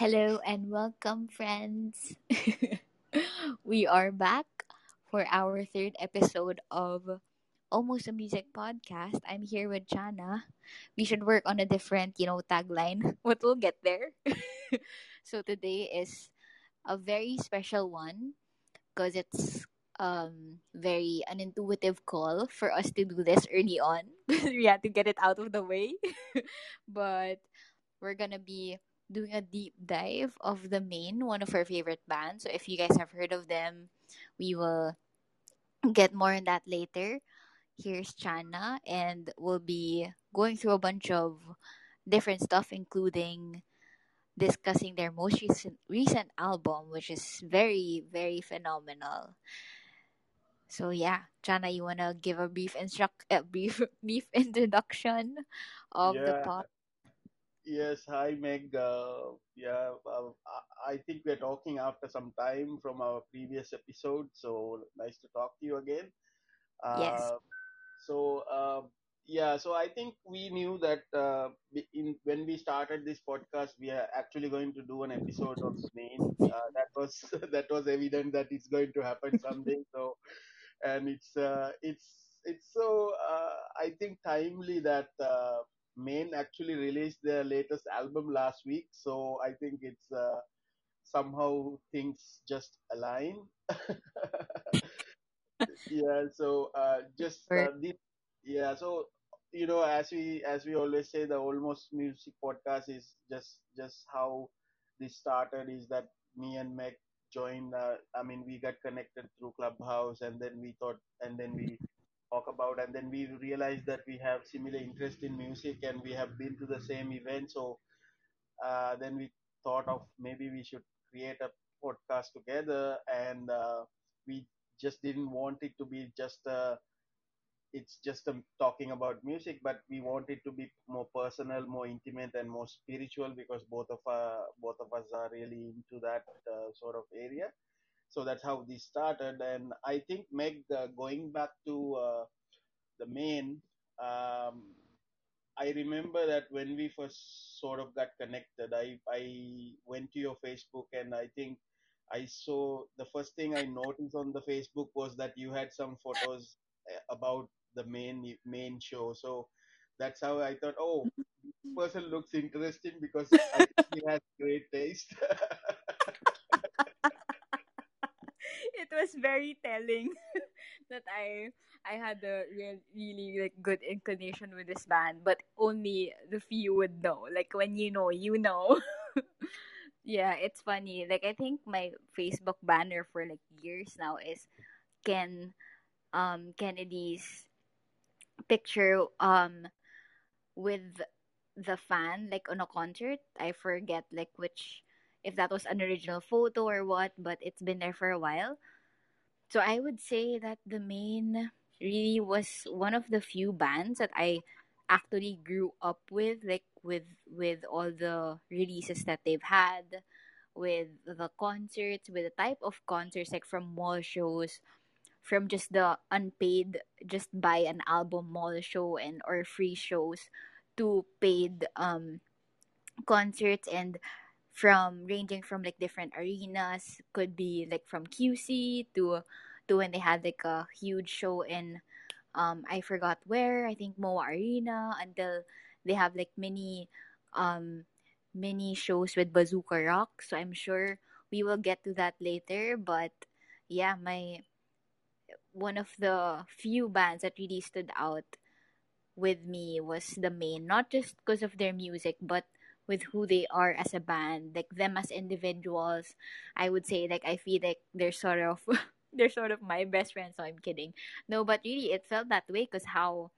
Hello and welcome, friends. we are back for our third episode of Almost a Music Podcast. I'm here with Chana. We should work on a different, you know, tagline, but we'll get there. so today is a very special one because it's um very an intuitive call for us to do this early on. we had to get it out of the way. but we're gonna be doing a deep dive of the Maine one of our favorite bands. So if you guys have heard of them, we will get more on that later. Here's Chana, and we'll be going through a bunch of different stuff, including discussing their most recent recent album, which is very very phenomenal. So yeah, Chana, you wanna give a brief instruct a brief brief introduction of the Yeah, pod? Yes. Hi, Meg. Uh, yeah, uh, I think we're talking after some time from our previous episode, so nice to talk to you again. Yes. Uh, so, uh, yeah, so I think we knew that uh, in when we started this podcast, we are actually going to do an episode on the Maine. Uh, that was that was evident that it's going to happen someday. So, and it's uh, it's it's so uh, I think timely that uh, Maine actually released their latest album last week. So I think it's uh, somehow things just align. yeah. So uh, just uh, this. Yeah. So you know, as we as we always say, the almost music podcast is just just how this started. Is that me and Meg joined? Uh, I mean, we got connected through Clubhouse, and then we thought, and then we talk about, and then we realized that we have similar interest in music, and we have been to the same event. So uh, then we thought of maybe we should create a podcast together, and uh, we just didn't want it to be just a it's just um, talking about music, but we want it to be more personal, more intimate, and more spiritual because both of uh, both of us are really into that uh, sort of area. So that's how this started, and I think Meg, uh, going back to uh, the Maine, um, I remember that when we first sort of got connected, I I went to your Facebook and I think I saw the first thing I noticed on the Facebook was that you had some photos uh, about the Maine Maine show. So that's how I thought, oh, this person looks interesting because I think he has great taste. it was very telling that I I had a real, really like good inclination with this band, but only the few would know. Like when you know, you know. yeah, it's funny. Like I think my Facebook banner for like years now is Ken um Kennedy's picture um with the fan like on a concert. I forget like which if that was an original photo or what, but it's been there for a while. So I would say that the Maine really was one of the few bands that I actually grew up with, like with with all the releases that they've had, with the concerts, with the type of concerts like from mall shows, from just the unpaid just buy an album mall show and or free shows to paid um concerts and from ranging from like different arenas. Could be like from QC to to when they had like a huge show in um I forgot where I think Moa Arena until they have like many um mini shows with Bazooka Rock. So I'm sure we will get to that later. But yeah my one of the few bands that really stood out with me was the Maine, not just because of their music, but with who they are as a band, like them as individuals. I would say like I feel like they're sort of they're sort of my best friends. So I'm kidding. No, but really it felt that way because how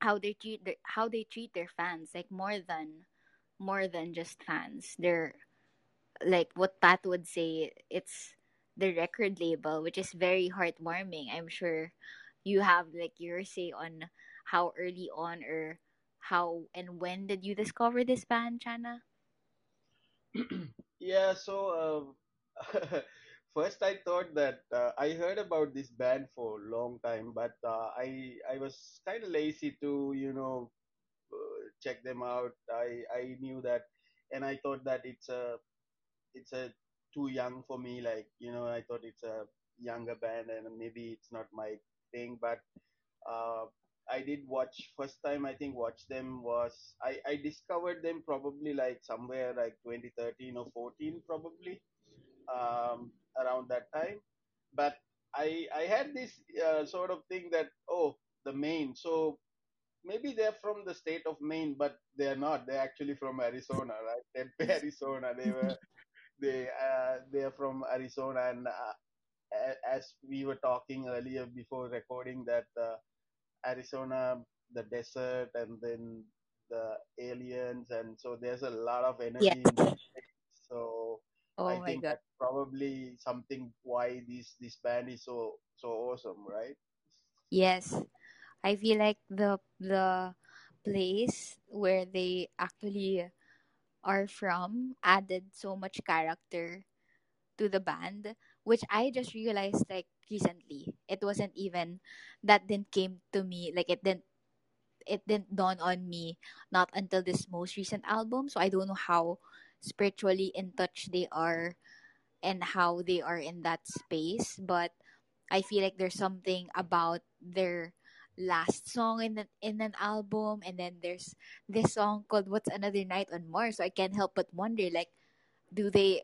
how they treat their, how they treat their fans like more than more than just fans. They're like what Pat would say. It's the record label, which is very heartwarming. I'm sure you have like your say on how early on or how and when did you discover this band, Chana? yeah. So uh, first I thought that uh, I heard about this band for a long time, but uh, I I was kind of lazy to you know uh, check them out. I I knew that and I thought that it's a it's a too young for me. Like you know, I thought it's a younger band and maybe it's not my thing. But uh, I did watch first time. I think watch them was I I discovered them probably like somewhere like 2013 or 14 probably um, around that time. But I I had this uh, sort of thing that oh the Maine so maybe they're from the state of Maine, but they're not. They're actually from Arizona, right? Tempe, Arizona. They were they uh, they're from Arizona, and uh, as we were talking earlier before recording, that uh, Arizona, the desert, and then the aliens, and so there's a lot of energy in that. So Oh I think god. that's probably something why this this band is so so awesome, right? Yes. I feel like the the place where they actually are from added so much character to the band, which I just realized like recently. It wasn't even that didn't came to me like it didn't it didn't dawn on me not until this most recent album. So I don't know how spiritually in touch they are and how they are in that space, but I feel like there's something about their last song in an, in an album and then there's this song called What's Another Night on Mars. So I can't help but wonder like do they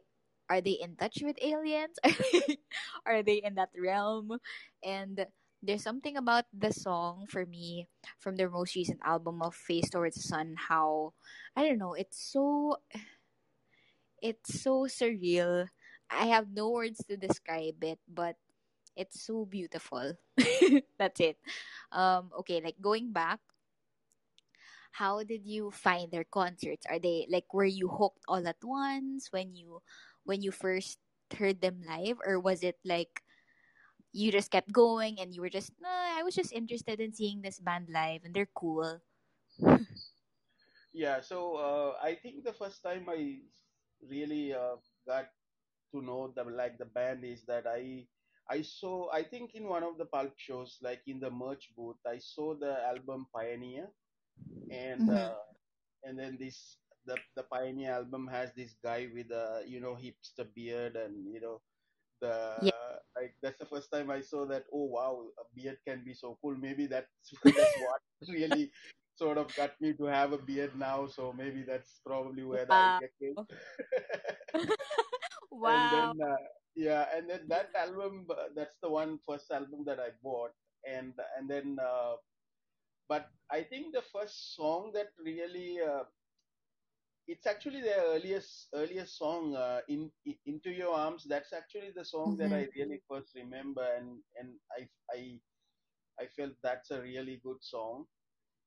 are they in touch with aliens? are they in that realm? And there's something about the song for me from their most recent album of Face Towards the Sun how I don't know, it's so it's so surreal. I have no words to describe it, but it's so beautiful. That's it. Um okay, like going back, how did you find their concerts? Are they like were you hooked all at once when you when you first heard them live or was it like you just kept going and you were just no, I was just interested in seeing this band live and they're cool. Yeah, so uh, I think the first time I really uh, got to know the like the band is that I I saw I think in one of the pulp shows like in the merch booth I saw the album Pioneer and Mhm. uh, and then this the the Pioneer album has this guy with a you know hipster beard and you know the Yeah. like that's the first time I saw that oh wow a beard can be so cool maybe that's that's what really sort of got me to have a beard now so maybe that's probably where Wow. idea came and then wow. uh, yeah and then that album uh, that's the one first album that I bought and and then uh, but I think the first song that really uh, it's actually their earliest earliest song uh, in, in into your arms that's actually the song that Mhm. i really first remember and and i i i felt that's a really good song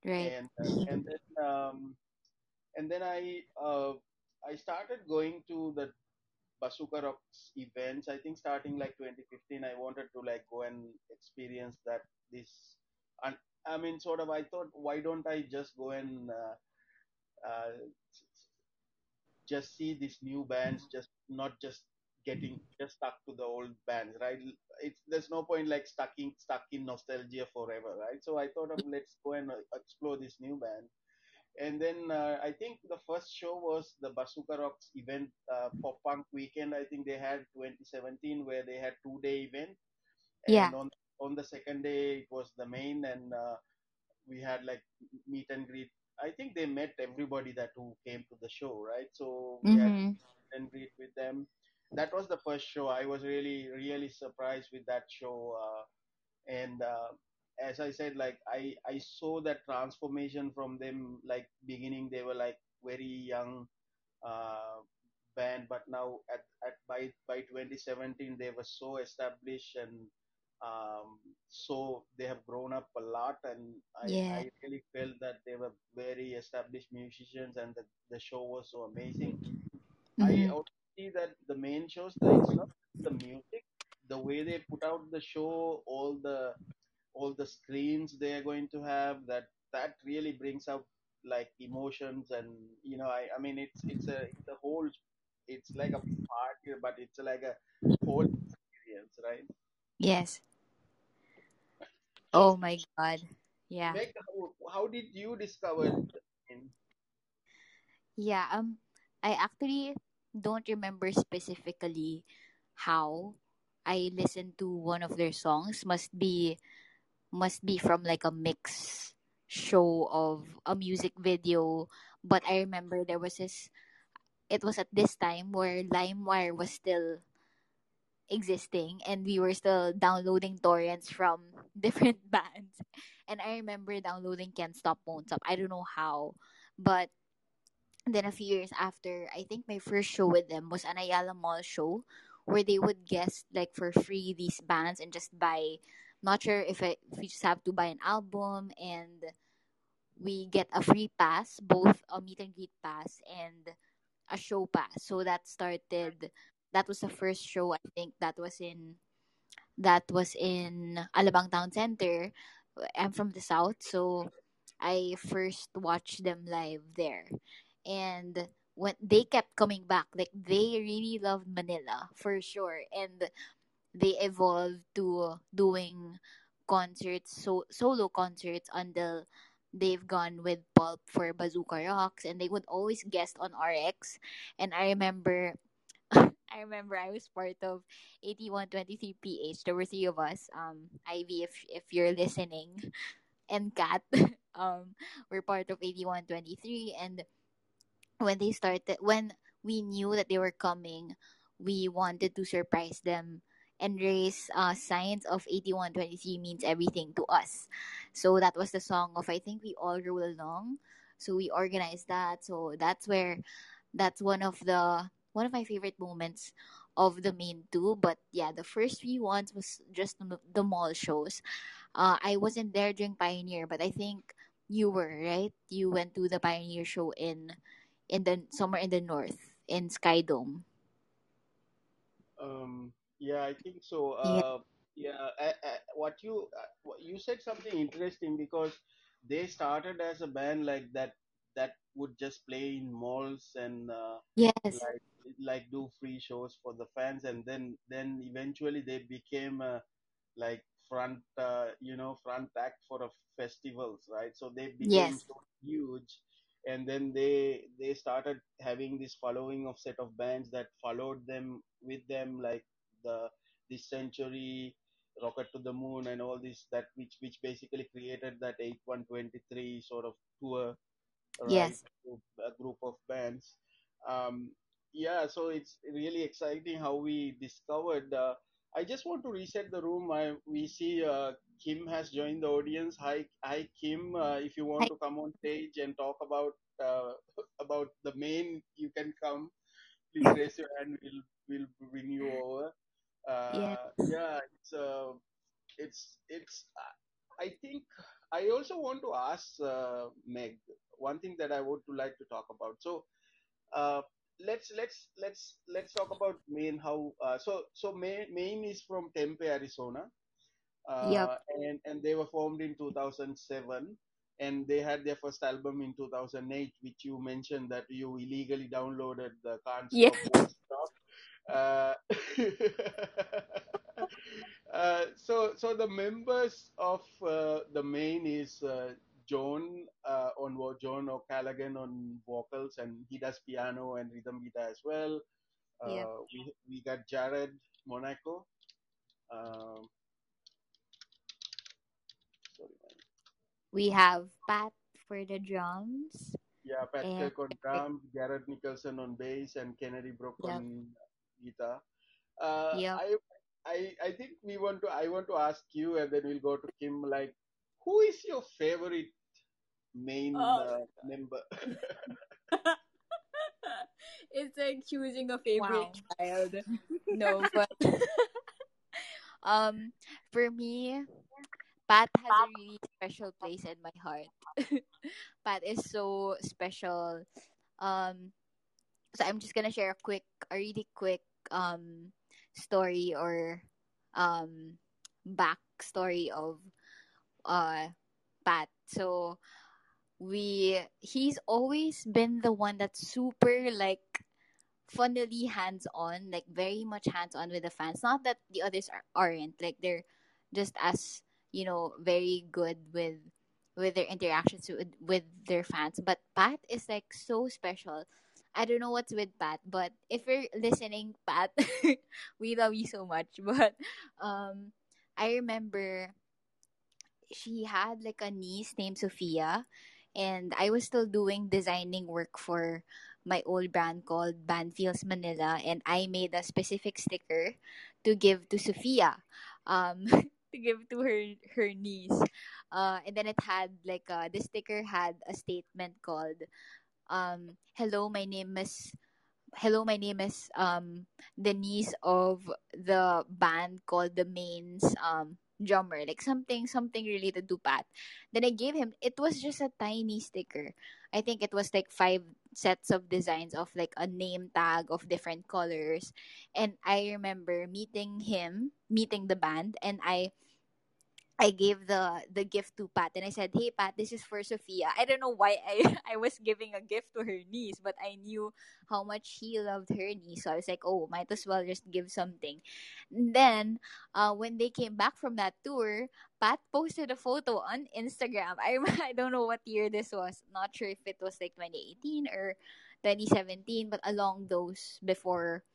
Right. and uh, and then um and then i uh i started going to the bazooka rocks events i think starting like 2015 i wanted to like go and experience that this and i mean sort of i thought why don't i just go and uh, uh, just see these new bands just not just getting just stuck to the old bands right it's there's no point like stuck in stuck in nostalgia forever right so i thought of let's go and uh, explore this new band and then uh, i think the first show was the bazooka rocks event uh, pop punk weekend i think they had 2017 where they had two day event Yeah. on on the second day it was the Maine and uh, we had like meet and greet. I think they met everybody that who came to the show, right? So we had Mhm. meet and greet with them. That was the first show. I was really really surprised with that show, uh, and uh, as I said, like I I saw that transformation from them. Like beginning, they were like very young uh, band, but now at, at by by 2017 they were so established and um, so they have grown up a lot. And I Yeah. I really felt that they were very established musicians, and the the show was so amazing. I Mhm. also see that the Maine shows, the it's not the music, the way they put out the show, all the all the screens they are going to have that that really brings out like emotions and you know i i mean it's it's a it's a whole it's like a party but it's like a whole experience right Yes. Oh my god. Yeah. meg how, how did you discover the? Yeah. Um I actually don't remember specifically how I listened to one of their songs. Must be must be from like a mix show of a music video. But I remember there was this it was at this time where LimeWire was still existing and we were still downloading torrents from different bands. And I remember downloading Can't Stop Won't Stop. I don't know how. But then a few years after, I think my first show with them was an Ayala Mall show where they would guest like for free these bands and just buy not sure if, I, if we just have to buy an album and we get a free pass, both a meet and greet pass and a show pass. So that started that was the first show I think that was in that was in Alabang Town Center. I'm from the south, so I first watched them live there. And when they kept coming back, like they really loved Manila for sure. And they evolved to doing concerts, so solo concerts until they've gone with Pulp for Bazooka Rocks and they would always guest on RX. And I remember I remember I was part of 8123PH. There were three of us. Um, Ivy, if if you're listening, and Kat, um, we're part of 8123. And when they started, when we knew that they were coming, we wanted to surprise them and raise uh, signs of 8123 means everything to us. So that was the song of I think we all roll along. So we organized that. So that's where that's one of the one of my favorite moments of the Maine two. But yeah, the first three ones was just the, the mall shows. Uh, I wasn't there during Pioneer, but I think you were right. You went to the Pioneer show in in the somewhere in the north in Skydome. Um, yeah, I think so. Yeah. Uh, yeah, what you uh, you said something interesting because they started as a band like that that would just play in malls and uh, Yes. like like do free shows for the fans, and then then eventually they became a like front uh, you know front act for a festivals, right? So they became Yes. so huge, and then they they started having this following of set of bands that followed them with them like the this century rocket to the moon and all this that which which basically created that 8123 sort of tour right Yes. a group of bands um yeah so it's really exciting how we discovered uh, i just want to reset the room. I, we see uh, kim has joined the audience. Hi hi kim. Uh, if you want Hi. to come on stage and talk about uh, about the Maine you can come. Please raise your hand. We'll we'll bring you over. Yeah. uh, yeah it's uh, it's it's i think i also want to ask uh, meg one thing that i would like to talk about. So uh, let's let's let's let's talk about maine how uh, so so maine, maine is from tempe arizona Yep. uh, and and they were formed in 2007 and they had their first album in 2008 which you mentioned that you illegally downloaded the can't Yeah. uh, uh, so so the members of uh, the Maine is uh, John uh, on John O'Callaghan on vocals and he does piano and rhythm guitar as well. Uh, we we got Jared Monaco. Um, sorry, man. We have Pat for the drums Yeah, Pat and Kirch on drums, Jared Nicholson on bass, and Kennedy Brock Yep. on guitar. Uh, Yep. I, I, I think we want to. I want to ask you, and then we'll go to Kim. Like, who is your favorite Maine Oh. uh, member? it's like choosing a favorite Wow. child. No, but um, for me, Pat has a really special place in my heart. Pat is so special. Um, so I'm just gonna share a quick, a really quick um story or um backstory of uh Pat. So we he's always been the one that's super like funnily hands on, like very much hands on with the fans. Not that the others are, aren't like they're just as you know very good with with their interactions with with their fans. But Pat is like so special. I don't know what's with Pat, but if you're listening, Pat, we love you so much. But um, I remember she had like a niece named Sophia, and I was still doing designing work for my old brand called Banfields Manila, and I made a specific sticker to give to Sophia, um, to give to her her niece. Uh, and then it had like uh, the sticker had a statement called um, "Hello, my name is." Hello, my name is um the niece of the band called the Maine's um drummer, like something something related to Pat. Then I gave him it was just a tiny sticker. I think it was like five sets of designs of like a name tag of different colors. And I remember meeting him, meeting the band, and I I gave the the gift to Pat and I said, "Hey Pat, this is for Sophia." I don't know why I I was giving a gift to her niece, but I knew how much she loved her niece, so I was like, "Oh, might as well just give something." And then, uh, when they came back from that tour, Pat posted a photo on Instagram. I I don't know what year this was. Not sure if it was like 2018 or 2017, but along those before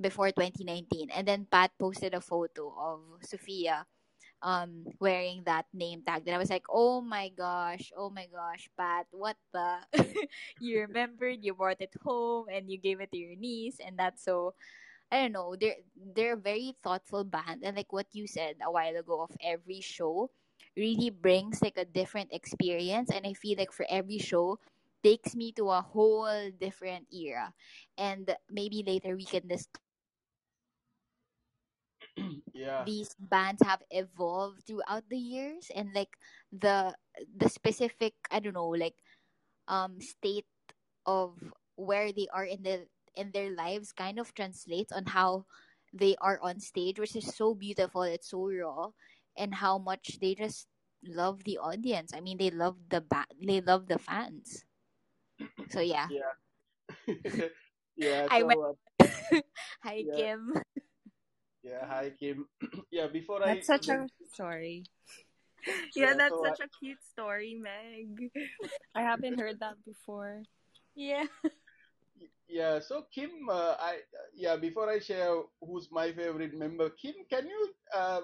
before 2019. And then Pat posted a photo of Sophia um wearing that name tag. Then i was like oh my gosh oh my gosh pat what the you remembered you brought it home and you gave it to your niece and that's so i don't know they're they're a very thoughtful band and like what you said a while ago of every show really brings like a different experience and i feel like for every show takes me to a whole different era. And maybe later we can discuss yeah. these bands have evolved throughout the years and like the the specific i don't know like um state of where they are in the in their lives kind of translates on how they are on stage which is so beautiful it's so raw and how much they just love the audience. I mean they love the ba- they love the fans. So yeah. Yeah. Yeah i went so uh, hi yeah. Kim yeah hi kim yeah before i That's such a sorry. Yeah, yeah that's so such a cute story, Meg. I haven't heard that before. yeah yeah so kim uh, i yeah before i share who's my favorite member kim can you uh,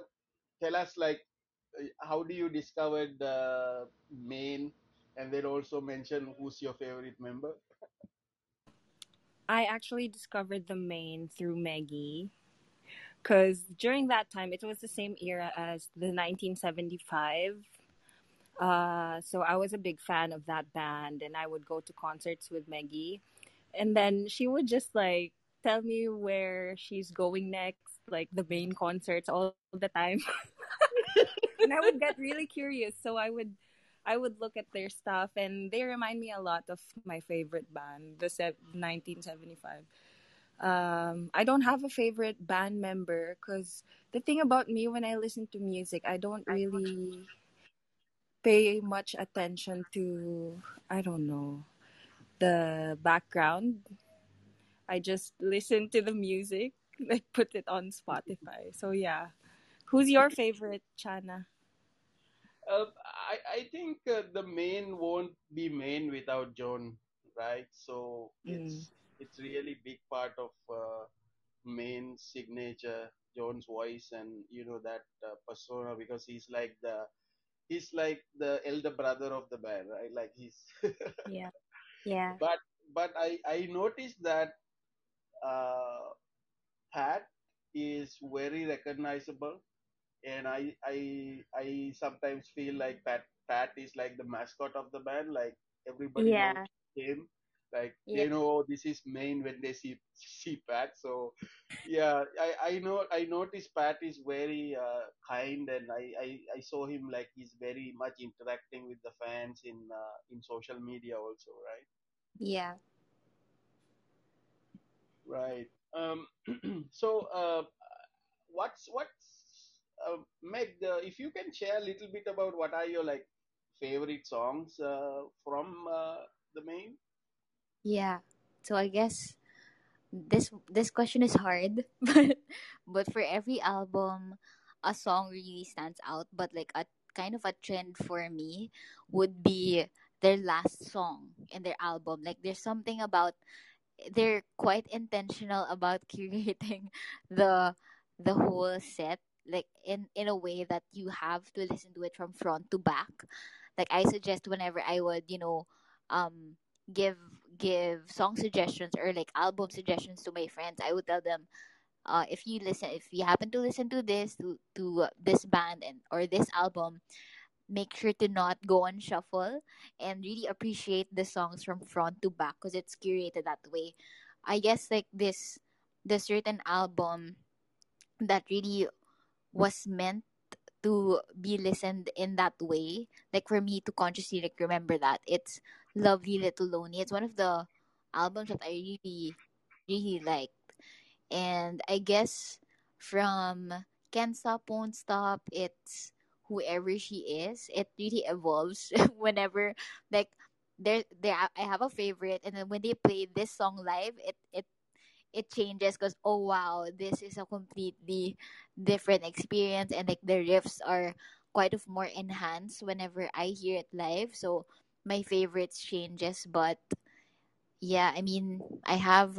tell us like uh, how do you discover the Maine and then also mention who's your favorite member I actually discovered the Maine through Maggie because during that time it was the same era as the 1975 uh, so i was a big fan of that band and i would go to concerts with maggie. And then she would just like tell me where she's going next like the Maine concerts all the time. And i would get really curious so i would i would look at their stuff and they remind me a lot of my favorite band the 1975 um, I don't have a favorite band member because the thing about me when I listen to music, I don't really pay much attention to, I don't know, the background. I just listen to the music, like put it on Spotify. So yeah. Who's your favorite, Chana? uh, i i think uh, the Maine won't be Maine without john right so Mm, it's really big part of uh, Maine signature john's voice and you know that uh, persona because he's like the he's like the elder brother of the band right? Like he's yeah. Yeah. But but i i noticed that uh pat is very recognizable and i i i sometimes feel like pat pat is like the mascot of the band like everybody knows yeah him like yeah. they know this is Maine when they see see pat. So yeah i i know i noticed pat is very uh, kind and I, I i saw him like he's very much interacting with the fans in uh, in social media also right? Yeah. Right. Um so uh what's what's uh, meg the, if you can share a little bit about what are your like favorite songs uh, from uh, the Maine yeah. So i guess this this question is hard but but for every album a song really stands out but like a kind of a trend for me would be their last song in their album. Like there's something about they're quite intentional about curating the the whole set like in in a way that you have to listen to it from front to back. Like i suggest whenever i would you know um give give song suggestions or like album suggestions to my friends i would tell them uh if you listen if you happen to listen to this to to this band and or this album make sure to not go on shuffle and really appreciate the songs from front to back because it's curated that way. I guess like this the certain album that really was meant to be listened in that way like for me to consciously like remember that. It's lovely little lonely it's one of the albums that i really really like and I guess from Can't Stop Won't Stop, it's whoever she is. It really evolves whenever like there there I have a favorite and then when they play this song live, it it it changes because oh wow, this is a completely different experience and like the riffs are quite of more enhanced whenever I hear it live. So my favorites changes but yeah, I mean I have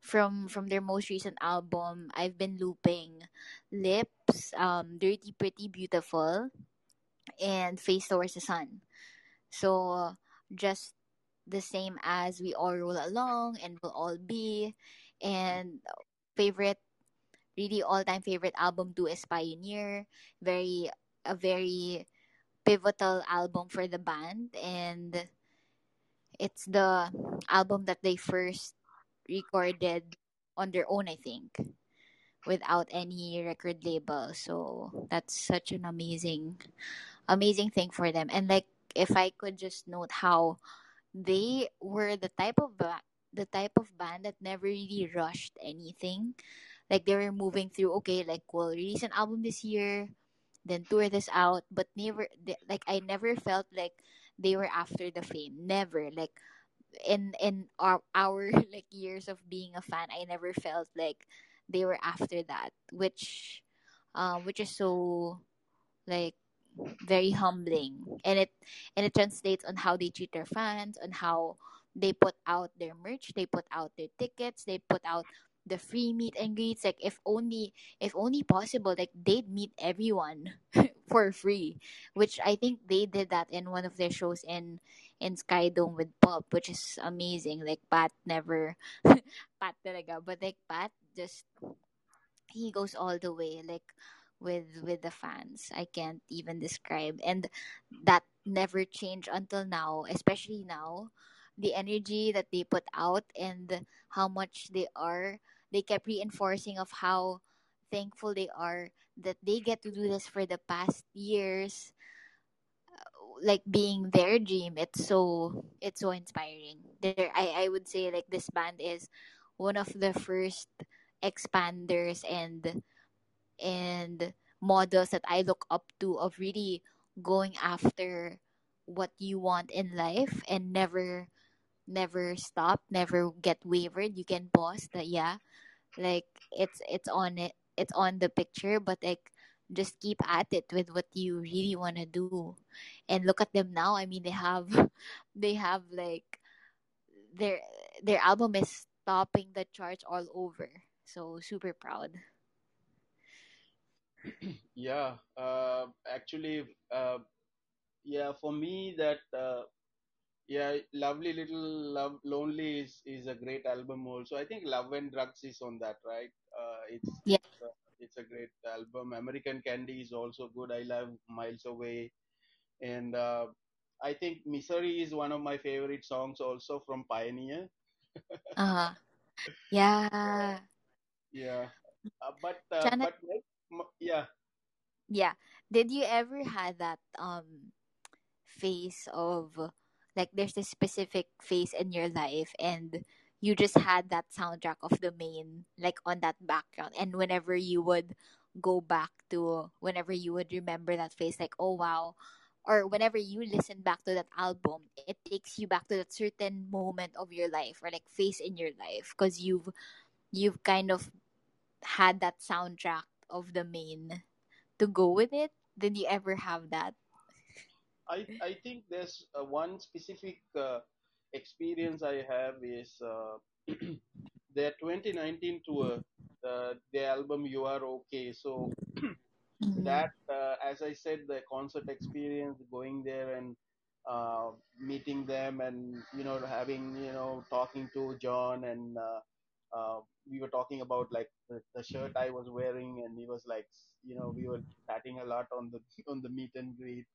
from from their most recent album i've been looping lips um dirty pretty beautiful and face towards the sun. So just the same as we all roll along and we'll all be and favorite really all-time favorite album too is pioneer. Very a very pivotal album for the band and it's the album that they first recorded on their own i think without any record label. So that's such an amazing, amazing thing for them. And like, if I could just note how they were the type of ba- the type of band that never really rushed anything. Like they were moving through, okay, like we'll release an album this year, then tour this out, but never, they, like I never felt like they were after the fame. Never, like in in our our like years of being a fan, I never felt like they were after that, which um which is so like very humbling and it and it translates on how they treat their fans on how they put out their merch they put out their tickets they put out the free meet and greets like if only if only possible like they'd meet everyone for free which i think they did that in one of their shows in in skydome with pop which is amazing. Like pat never pat talaga but like pat just he goes all the way like with with the fans. I can't even describe. And that never changed until now especially now. The energy that they put out and how much they are they kept reinforcing of how thankful they are that they get to do this for the past years like being their dream it's so it's so inspiring there i i would say like this band is one of the first expanders and and models that I look up to of really going after what you want in life and never never stop, never get wavered. You can pause that yeah. Like it's it's on it it's on the picture but like just keep at it with what you really want to do. And look at them now i mean they have they have like their their album is topping the charts all over. So super proud. Yeah, uh, actually, uh, yeah, for me that uh, yeah, lovely little love, lonely is is a great album also. I think Love and Drugs is on that, right? Uh, it's yeah it's uh, it's a great album. American Candy is also good. I love Miles Away, and uh, I think Misery is one of my favorite songs also from Pioneer. uh-huh Yeah, yeah yeah. Uh, but uh, Janet, but like, m- yeah, yeah. Did you ever had that um phase of like there's this specific phase in your life and you just had that soundtrack of the Maine like on that background. And whenever you would go back to whenever you would remember that phase like oh wow or whenever you listen back to that album it takes you back to that certain moment of your life or like phase in your life because you've you've kind of had that soundtrack of the Maine to go with it. Did you ever have that I I think there's uh, one specific uh, experience I have is uh, their 2019 tour, the the album "You Are Okay." So Mhm. that, uh, as I said, the concert experience, going there and uh, meeting them, and you know, having you know, talking to John, and uh, uh, we were talking about like the, the shirt I was wearing, and he was like, you know, we were chatting a lot on the on the meet and greet,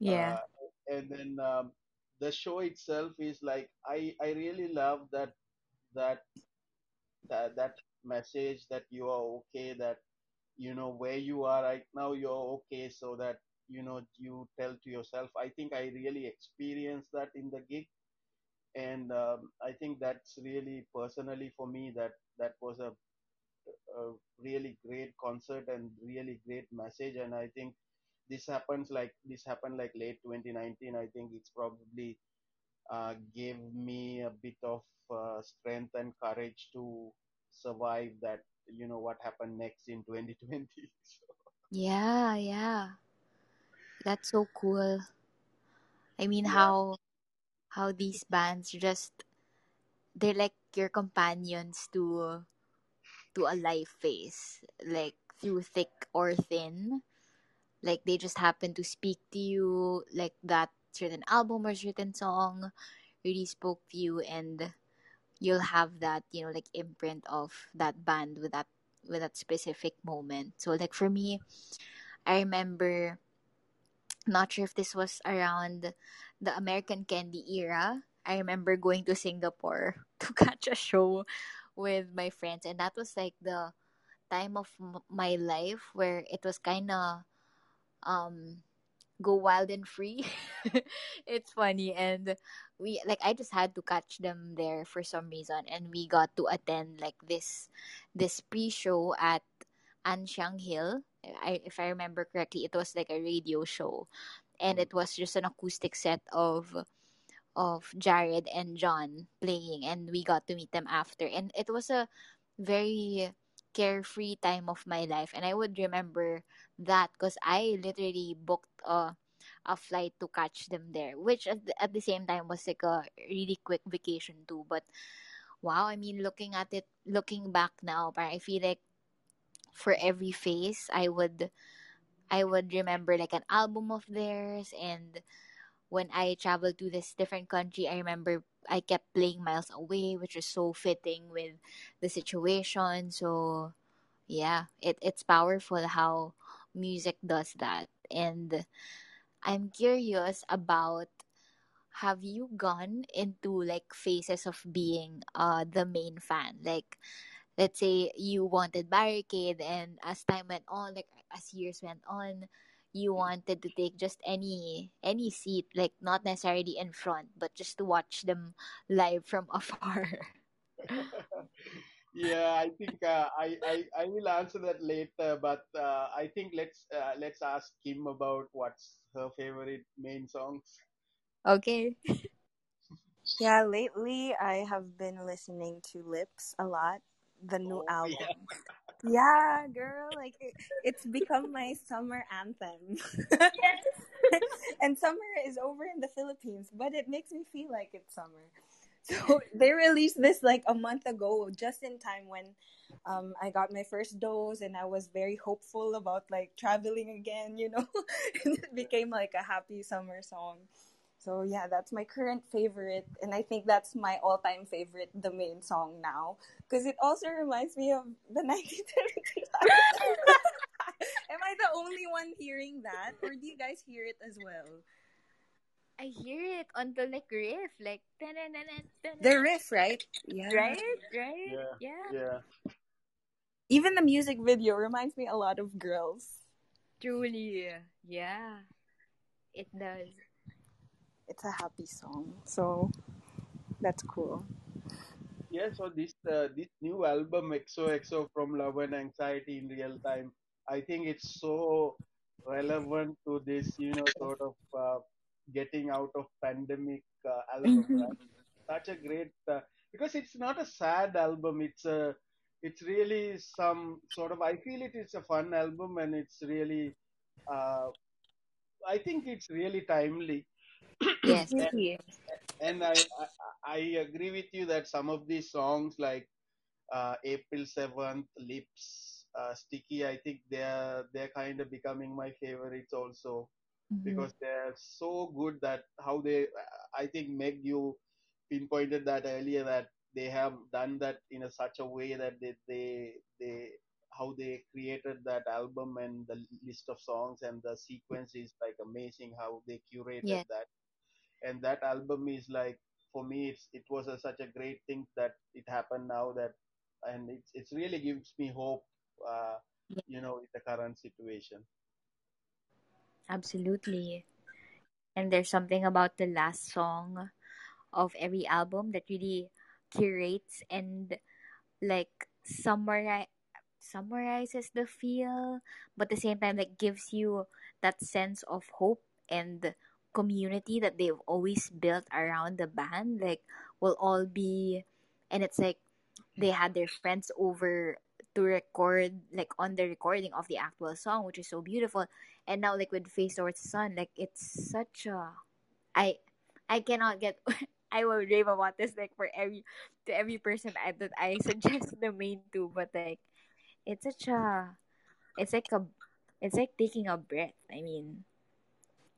Yeah. uh, and then um, the show itself is like I I really love that that that that message that you are okay that you know where you are right now you're okay so that you know you tell to yourself. I think i really experienced that in the gig. And um, i think that's really personally for me that that was a, a really great concert and really great message. And i think this happens like this happened like late 2019 i think it's probably uh, gave me a bit of uh, strength and courage to survive that you know what happened next in 2020 so, Yeah, yeah. That's so cool. I mean yeah how how these bands just they're like your companions to to a life phase. Like through thick or thin. Like they just happen to speak to you like that certain album or certain song really spoke to you and you'll have that, you know, like imprint of that band with that with that specific moment. So like for me, I remember not sure if this was around the American Candy era. I remember going to Singapore to catch a show with my friends, and that was like the time of my life where it was kind of um go wild and free. it's funny. And we like I just had to catch them there for some reason. And we got to attend like this this pre-show at Ann Siang Hill. I, if I remember correctly, it was like a radio show. And it was just an acoustic set of of Jared and John playing. And we got to meet them after. And it was a very carefree time of my life and I would remember that because I literally booked a a flight to catch them there which at the, at the same time was like a really quick vacation too. But wow I mean looking at it looking back now I feel like for every phase I would I would remember like an album of theirs and when I traveled to this different country, I remember I kept playing Miles Away, which was so fitting with the situation. So yeah, it, it's powerful how music does that. And I'm curious about have you gone into like phases of being uh the Maine fan? Like let's say you wanted barricade and as time went on like as years went on you wanted to take just any any seat like not necessarily in front but just to watch them live from afar. Yeah i think uh, I, I i will answer that later but uh, i think let's uh, let's ask kim about what's her favorite Maine songs. Okay. Yeah, lately I have been listening to Lips a lot, the new oh album. yeah Yeah, girl, like it, it's become my summer anthem. and summer is over in the Philippines, but it makes me feel like it's summer. So they released this like a month ago, just in time when um, I got my first dose, and I was very hopeful about like traveling again. You know, and it became like a happy summer song. So yeah, that's my current favorite, and I think that's my all-time favorite, the Maine song now, because it also reminds me of the 1975. Am I the only one hearing that, or do you guys hear it as well? i hear it on the like riff like The riff, right? Yeah. right right yeah yeah yeah Even the music video reminds me a lot of girls. truly yeah it does It's a happy song, so that's cool. yeah so this uh, this new album xoxo from love and anxiety in real time i think it's so relevant to this you know sort of uh, getting out of pandemic uh, album Mhm. right such a great uh, because it's not a sad album it's a it's really some sort of i feel it is a fun album and it's really uh, i think it's really timely yes. And and I, I I agree with you that some of these songs like uh, April Seventh, Lips, uh, Sticky, I think they're they're kind of becoming my favorites also Mhm. because they're so good that how they I think Meg you pinpointed that earlier that they have done that in a such a way that they they they how they created that album and the list of songs and the sequence is like amazing how they curated Yes, that and that album is like for me it's it was a, such a great thing that it happened now that and it's it's really gives me hope uh you know in the current situation absolutely. And there's something about the last song of every album that really curates and like summarize summarizes the feel, but at the same time that gives you that sense of hope and community that they've always built around the band. Like will all be and it's like they had their friends over to record like on the recording of the actual song, which is so beautiful. And now like with Face Towards the Sun, like it's such a I I cannot get I will rave about this like for every to every person I, that I suggest the Maine to, but like it's such a it's like a it's like taking a breath. I mean,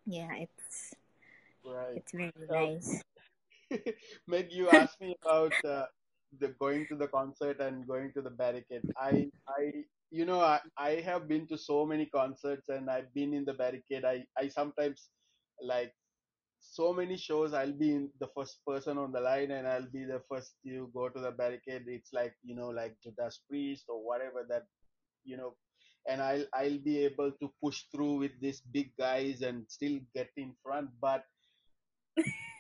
yeah, it's right it's very nice. meg you asked me about uh, the going to the concert and going to the barricade i i you know I, I have been to so many concerts and i've been in the barricade i i sometimes like so many shows I'll be in the first person on the line and I'll be the first to go to the barricade. It's like, you know, like Judas Priest or whatever that, you know, and I'll I'll be able to push through with these big guys and still get in front. But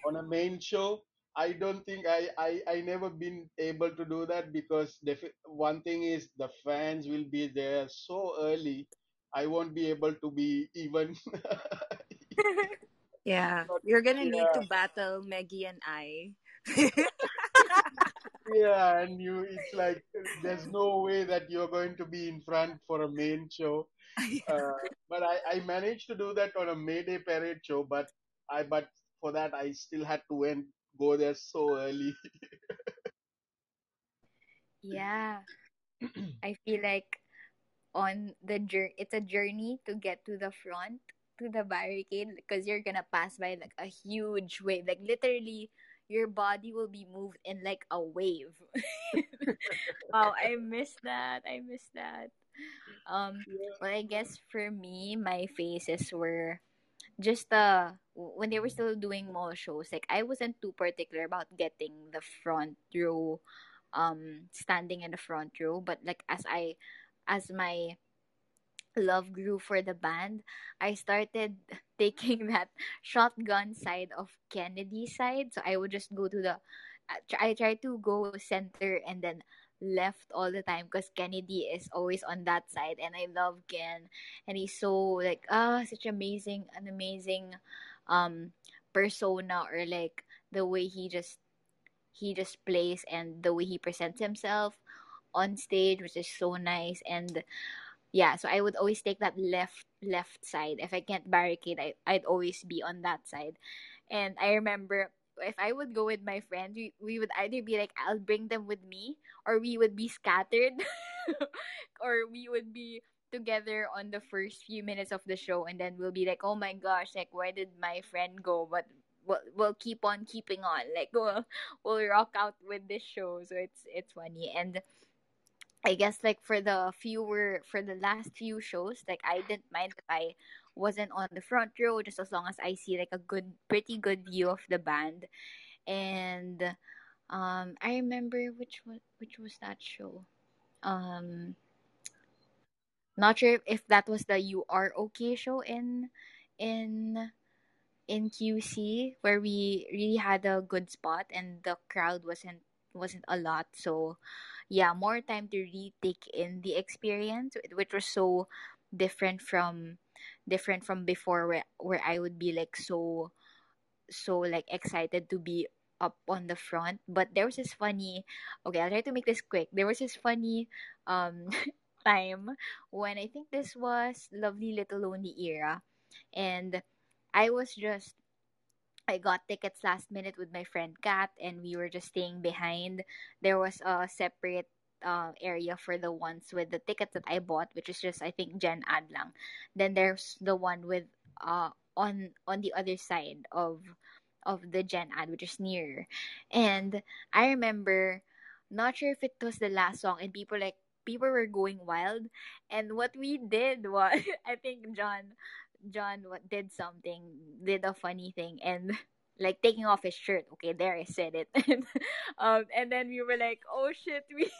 on a Maine show, I don't think I, I, I never been able to do that because defi- one thing is the fans will be there so early. I won't be able to be even. Yeah, you're gonna need to battle Meggie and I. Yeah, and you, it's like there's no way that you're going to be in front for a Maine show. Uh, but I, I managed to do that on a Mayday Parade show, but I, but for that I still had to went go there so early. yeah, I feel like on the journey, it's a journey to get to the front to the barricade because you're gonna pass by like a huge wave, like literally. Your body will be moved in like a wave. wow, I miss that. I miss that. Um, well, I guess for me, my faces were just uh when they were still doing mall shows. Like I wasn't too particular about getting the front row, um, standing in the front row. But like as I, as my love grew for the band, I started taking that shotgun side of Kennedy side. So I would just go to the, I try to go center and then left all the time because Kennedy is always on that side and I love Ken and he's so like ah such amazing an amazing um persona or like the way he just he just plays and the way he presents himself on stage which is so nice and yeah so i would always take that left left side. If i can't barricade I, i'd always be on that side. And i remember if i would go with my friend we, we would either be like i'll bring them with me or we would be scattered or we would be together on the first few minutes of the show and then we'll be like oh my gosh like where did my friend go? But we'll, we'll keep on keeping on. Like we'll, we'll rock out with this show. So it's it's funny. And I guess like for the fewer for the last few shows, like I didn't mind if I wasn't on the front row just as long as I see like a good pretty good view of the band. And um I remember which was which was that show. Um not sure if that was the You Are Okay show in in in QC where we really had a good spot and the crowd wasn't wasn't a lot. So yeah more time to really take in the experience which was so different from different from before where where I would be like so so like excited to be up on the front. But there was this funny okay I'll try to make this quick. There was this funny um time when I think this was lovely little lonely era. And I was just I got tickets last minute with my friend Kat, and we were just staying behind. There was a separate uh, area for the ones with the tickets that I bought, which is just I think Gen Adlang. Then there's the one with uh on on the other side of of the Gen Ad, which is near. And I remember, not sure if it was the last song, and people like people were going wild. And what we did was, I think John John did something, did a funny thing, and like taking off his shirt. Okay, there I said it. and, um, and then we were like, oh shit, we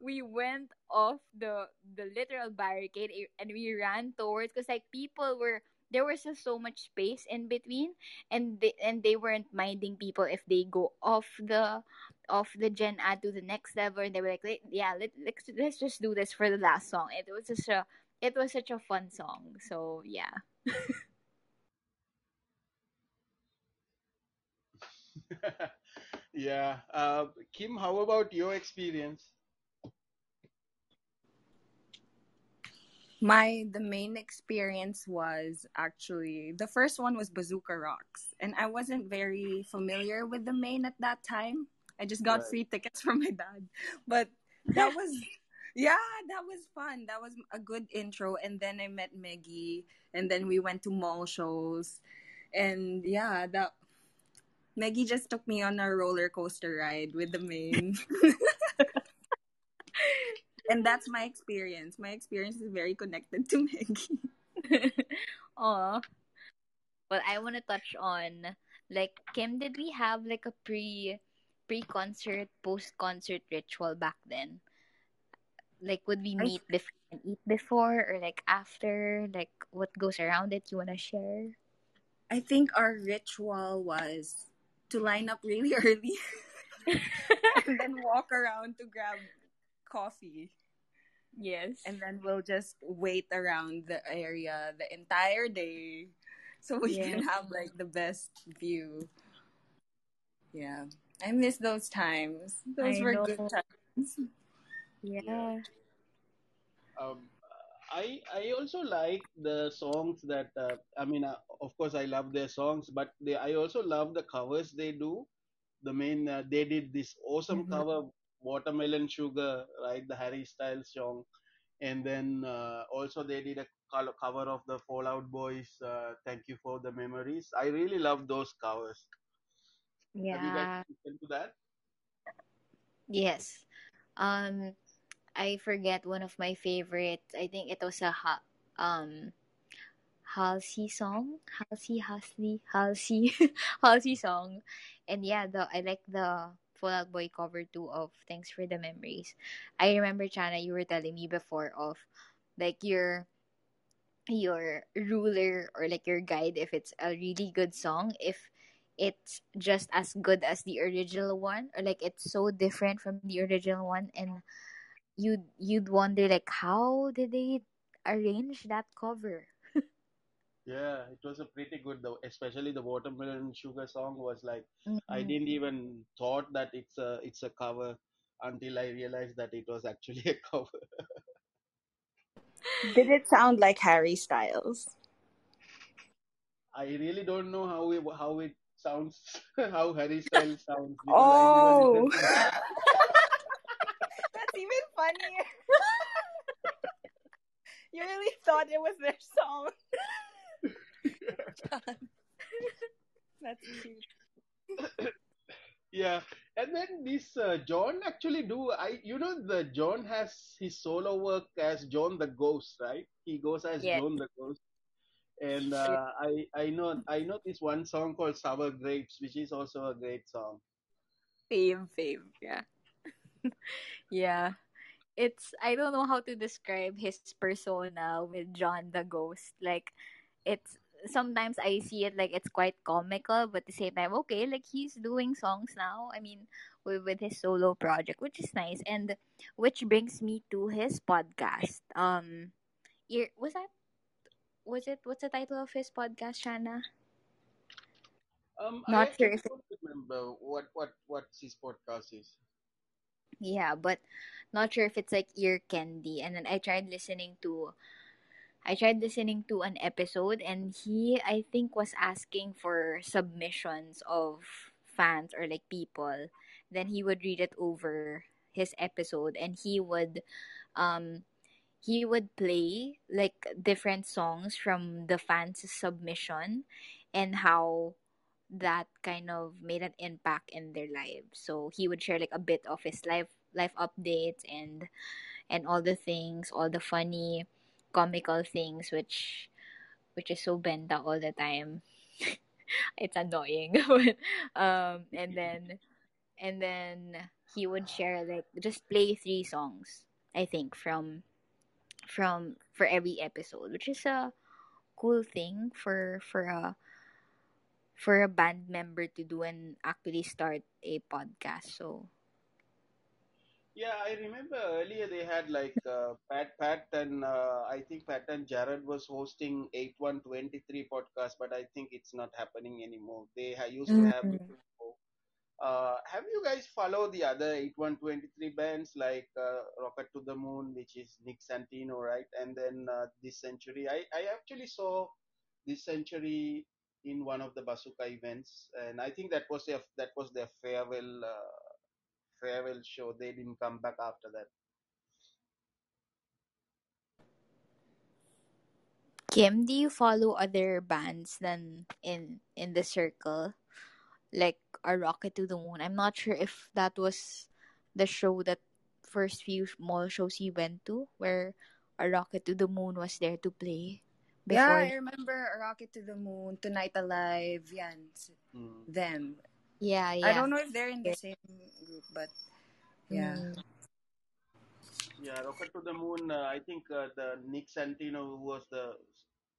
we went off the the literal barricade eh, and we ran towards because like people were there was just so much space in between and they and they weren't minding people if they go off the off the gen ad to the next level and they were like yeah let, let's let's just do this for the last song it was just a it was such a fun song so yeah yeah. Uh, Kim, how about your experience? My the Maine experience was actually the first one was Bazooka Rocks, and I wasn't very familiar with the Maine at that time. I just got Right. free tickets from my dad, but that was yeah, that was fun. That was a good intro, and then I met Meggy, and then we went to mall shows, and yeah, that Meggy just took me on a roller coaster ride with the Maine. and that's my experience. My experience is very connected to Maggie. Oh, Well, I want to touch on like Kim. Did we have like a pre pre concert post concert ritual back then? Like, would we I meet before and eat before, or like after? Like, what goes around it? You wanna share? I think our ritual was to line up really early and then walk around to grab coffee. Yes. And then we'll just wait around the area the entire day so we can have like the best view. Yeah. I miss those times. Those I were know. good times. Yeah. Um, I I also like the songs that uh, I mean, uh, of course, I love their songs, but they I also love the covers they do. The Maine uh, they did this awesome Mhm. cover, Watermelon Sugar, right? The Harry Styles song, and then uh, also they did a cover of the Fallout Boys. Uh, Thank you for the memories. I really love those covers. Have you guys Yeah. listened to that? Yes. Um, I forget one of my favorites. I think it was a ha- um Halsey song, Halsey, Halsey, Halsey, Halsey song, and yeah, the I like the Fallout Boy cover too of Thanks for the Memories. I remember Chana, you were telling me before of like your your ruler or like your guide if it's a really good song if it's just as good as the original one or like it's so different from the original one and you'd you'd wonder like how did they arrange that cover Yeah, it was a pretty good though, especially the Watermelon Sugar song was like I Mhm. didn't even thought that it's a it's a cover until I realized that it was actually a cover. Did it sound like Harry Styles? I really don't know how it how it sounds, how Harry Styles sounds Oh, never listened to that's even funnier. you really thought it was their song. That's cute. Yeah, and then this uh, John actually do I you know the John has his solo work as John the Ghost, right? He goes as. John the Ghost. And uh, I I know I know this one song called Sour Grapes, which is also a great song. Fame, fame, yeah yeah it's i don't know how to describe his persona with john the ghost. Like it's sometimes i see it like it's quite comical but at the same time okay like he's doing songs now i mean with, with his solo project which is nice and which brings me to his podcast. Um ear was that was it what's the title of his podcast shana? Um, Not I sure if don't remember what what what his podcast is. Yeah, but not sure if it's like ear candy. And then I tried listening to I tried listening to an episode and he I think was asking for submissions of fans or like people. Then he would read it over his episode and he would um he would play like different songs from the fans submission and how that kind of made an impact in their lives. So he would share like a bit of his life life updates and and all the things, all the funny comical things which which is so benta all the time. it's annoying. but, um and then and then he would share like just play three songs, I think, from from for every episode, which is a cool thing for for a for a band member to do and actually start a podcast. So Yeah, I remember earlier they had like uh, Pat, Pat, and uh, I think Pat and Jared was hosting 8123 podcast, but I think it's not happening anymore. They ha- used to have it Mm. Uh, have you guys followed the other 8123 bands like uh, Rocket to the Moon, which is Nick Santino, right? And then uh, This Century. I, I actually saw This Century in one of the Bazooka events, and I think that was their that was their farewell uh, farewell show. They didn't come back after that. Kim, do you follow other bands than in in the circle? Like a Rocket to the Moon. I'm not sure if that was the show that first few mall shows he went to where a Rocket to the Moon was there to play Yeah, I remember A Rocket to the Moon, Tonight Alive, yan, Mm. them. Yeah, yeah. I don't know if they're in the same group, but yeah. Mm. Yeah, Rocket to the Moon. Uh, I think uh, the Nick Santino, who was the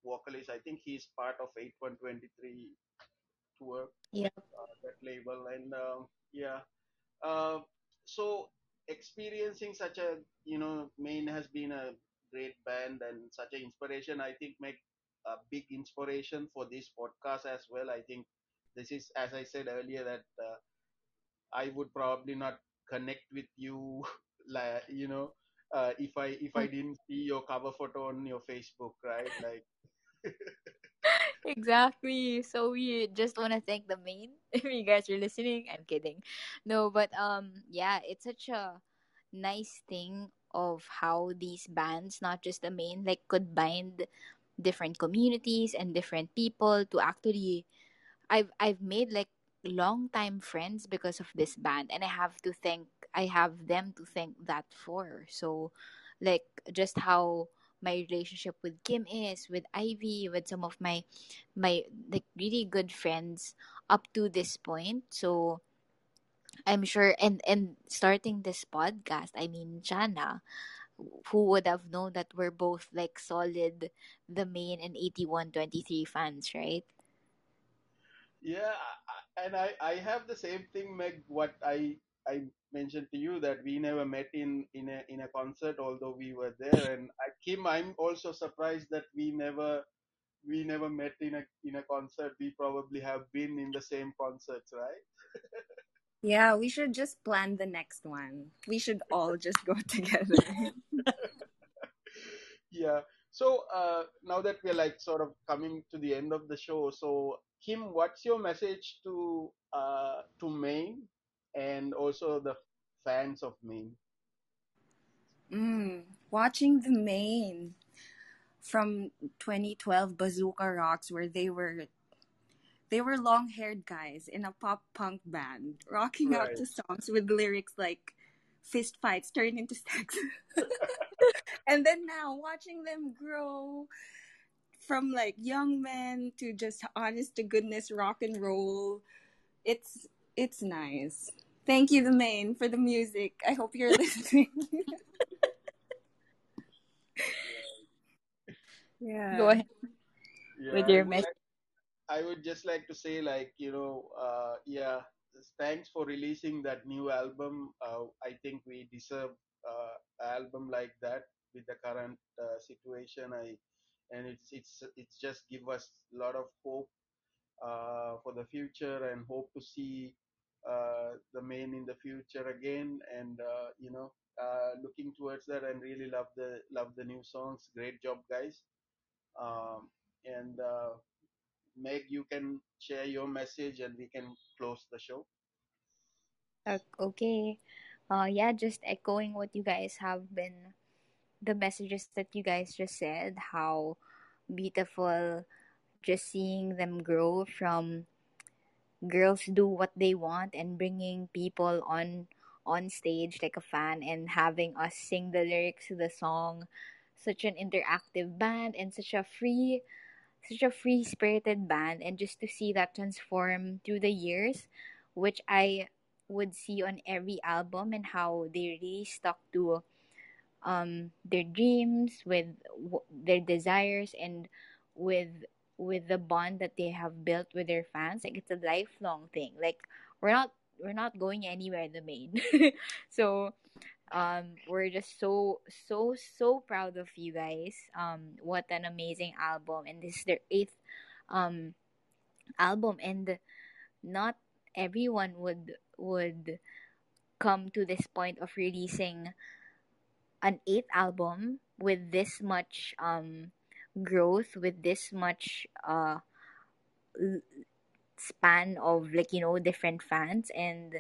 vocalist, I think he's part of 8123 tour, Yeah. uh, that label. And um, yeah, uh, so experiencing such a, you know, Maine has been a great band and such an inspiration. I think make a big inspiration for this podcast as well. I think this is, as I said earlier, that uh, I would probably not connect with you, like you know, uh, if I if I didn't see your cover photo on your Facebook, right? Like, Exactly. So we just want to thank the Maine. If you guys are listening, I'm kidding. No, but um, yeah, it's such a nice thing of how these bands, not just the Maine, like could bind different communities and different people to actually. I've I've made like long time friends because of this band, and I have to thank. I have them to thank that for. So, like just how my relationship with Kim is, with Ivy, with some of my my like really good friends up to this point. So I'm sure and and starting this podcast, I mean Jana, who would have known that we're both like solid the Maine and 8123 fans, right? yeah, and I I have the same thing, Meg. What I I mentioned to you that we never met in in a in a concert, although we were there. And I, Kim, I'm also surprised that we never we never met in a in a concert. We probably have been in the same concerts, right? Yeah, we should just plan the next one. We should all just go together. Yeah. So uh, now that we're like sort of coming to the end of the show, so Kim, what's your message to uh, to Maine and also the fans of Maine? mm, watching the Maine from 2012 Bazooka Rocks, where they were they were long haired guys in a pop punk band, rocking out to songs with lyrics like "Fist fights turn into sex," and then now watching them grow from like young men to just honest to goodness rock and roll. It's it's nice. Thank you, the Maine, for the music. I hope you're listening. yeah. Go ahead Yeah, with your message. I would just like to say, like, you know, uh, yeah, thanks for releasing that new album. Uh, I think we deserve uh, album like that with the current uh, situation. I and it's it's it's just give us a lot of hope uh, for the future and hope to see uh, the Maine in the future again. And uh, you know, looking towards that and really love the love the new songs. Great job, guys. Um, and Meg, you can share your message and we can close the show. Okay. Uh, yeah, just echoing what you guys have been, the messages that you guys just said, how beautiful just seeing them grow from girls do what they want and bringing people on on stage like a fan and having us sing the lyrics to the song such an interactive band and such a free such a free spirited band and just to see that transform through the years which i would see on every album and how they really stuck to um their dreams with w- their desires and with with the bond that they have built with their fans. Like it's a lifelong thing. Like we're not we're not going anywhere in the Maine. So um we're just so so so proud of you guys. Um what an amazing album. And this is their eighth um album. And not everyone would would come to this point of releasing an eighth album with this much um growth with this much uh span of like you know different fans. And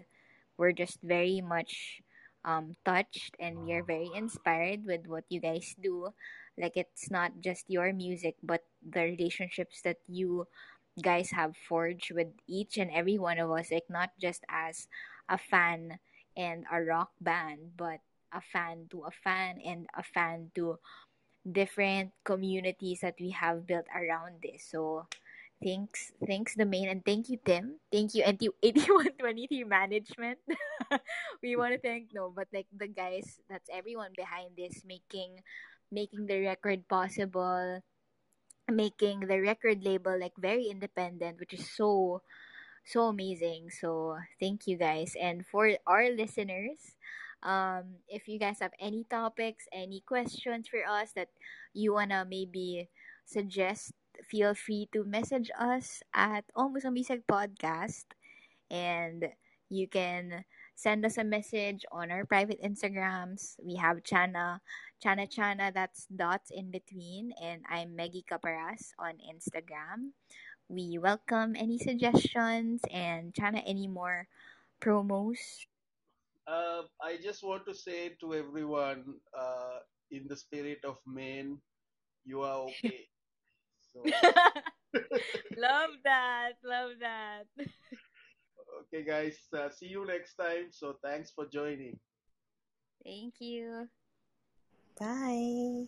we're just very much um touched and we are very inspired with what you guys do like it's not just your music but the relationships that you guys have forged with each and every one of us like not just as a fan and a rock band but a fan to a fan and a fan to different communities that we have built around this. So thanks thanks the Maine and thank you Tim. Thank you NT 8123 management. we want to thank no, but like the guys that's everyone behind this making making the record possible making the record label like very independent which is so so amazing so thank you guys and for our listeners um, if you guys have any topics, any questions for us that you wanna maybe suggest, feel free to message us at Almost Podcast, and you can send us a message on our private Instagrams. We have Chana, Chana Chana, that's dots in between, and I'm Meggy Caparas on Instagram. We welcome any suggestions and Chana any more promos uh, I just want to say to everyone, uh, in the spirit of Maine, you are okay. So. love that. Love that. okay, guys. Uh, see you next time. So thanks for joining. Thank you. Bye.